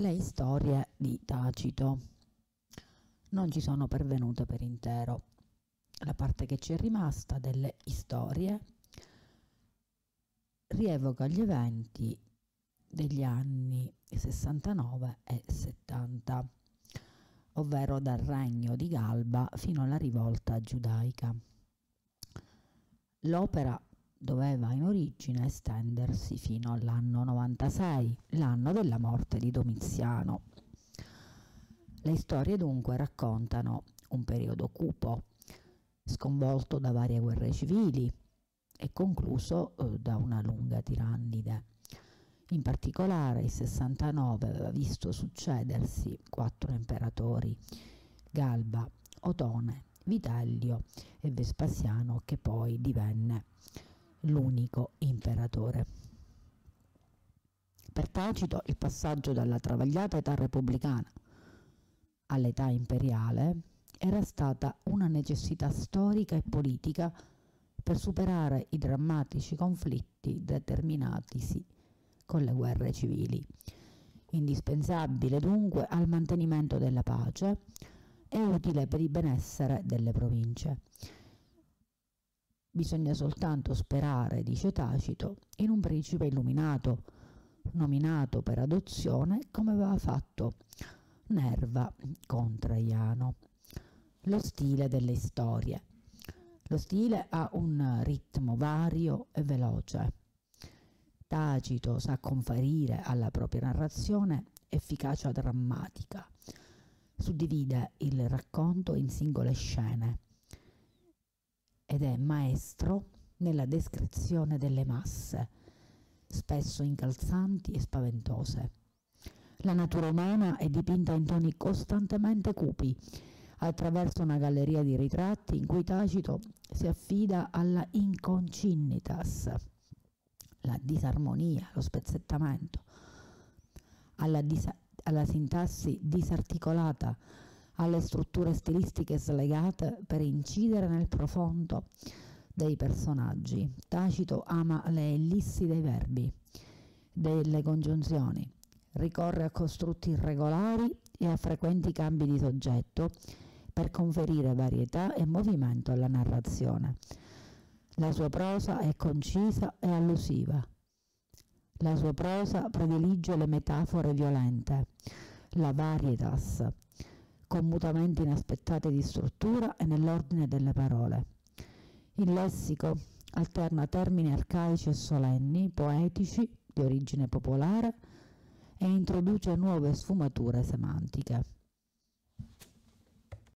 Le storie di Tacito non ci sono pervenute per intero. La parte che ci è rimasta delle storie rievoca gli eventi degli anni 69 e 70, ovvero dal regno di Galba fino alla rivolta giudaica. L'opera doveva in origine estendersi fino all'anno 96, l'anno della morte di Domiziano. Le storie dunque raccontano un periodo cupo, sconvolto da varie guerre civili e concluso eh, da una lunga tirannide. In particolare il 69 aveva visto succedersi quattro imperatori, Galba, Otone, Vitellio e Vespasiano che poi divenne l'unico imperatore. Per Tacito il passaggio dalla travagliata età repubblicana all'età imperiale era stata una necessità storica e politica per superare i drammatici conflitti determinatisi con le guerre civili. Indispensabile dunque al mantenimento della pace e utile per il benessere delle province. Bisogna soltanto sperare, dice Tacito, in un principe illuminato, nominato per adozione come aveva fatto Nerva con Traiano. Lo stile delle storie. Lo stile ha un ritmo vario e veloce. Tacito sa conferire alla propria narrazione efficacia drammatica. Suddivide il racconto in singole scene ed è maestro nella descrizione delle masse, spesso incalzanti e spaventose. La natura umana è dipinta in toni costantemente cupi, attraverso una galleria di ritratti in cui Tacito si affida alla inconcinnitas, la disarmonia, lo spezzettamento, alla, dis- alla sintassi disarticolata, alle strutture stilistiche slegate per incidere nel profondo dei personaggi. Tacito ama le ellissi dei verbi, delle congiunzioni, ricorre a costrutti irregolari e a frequenti cambi di soggetto per conferire varietà e movimento alla narrazione. La sua prosa è concisa e allusiva. La sua prosa predilige le metafore violente, la varietas, con mutamenti inaspettati di struttura e nell'ordine delle parole. Il lessico alterna termini arcaici e solenni, poetici, di origine popolare, e introduce nuove sfumature semantiche.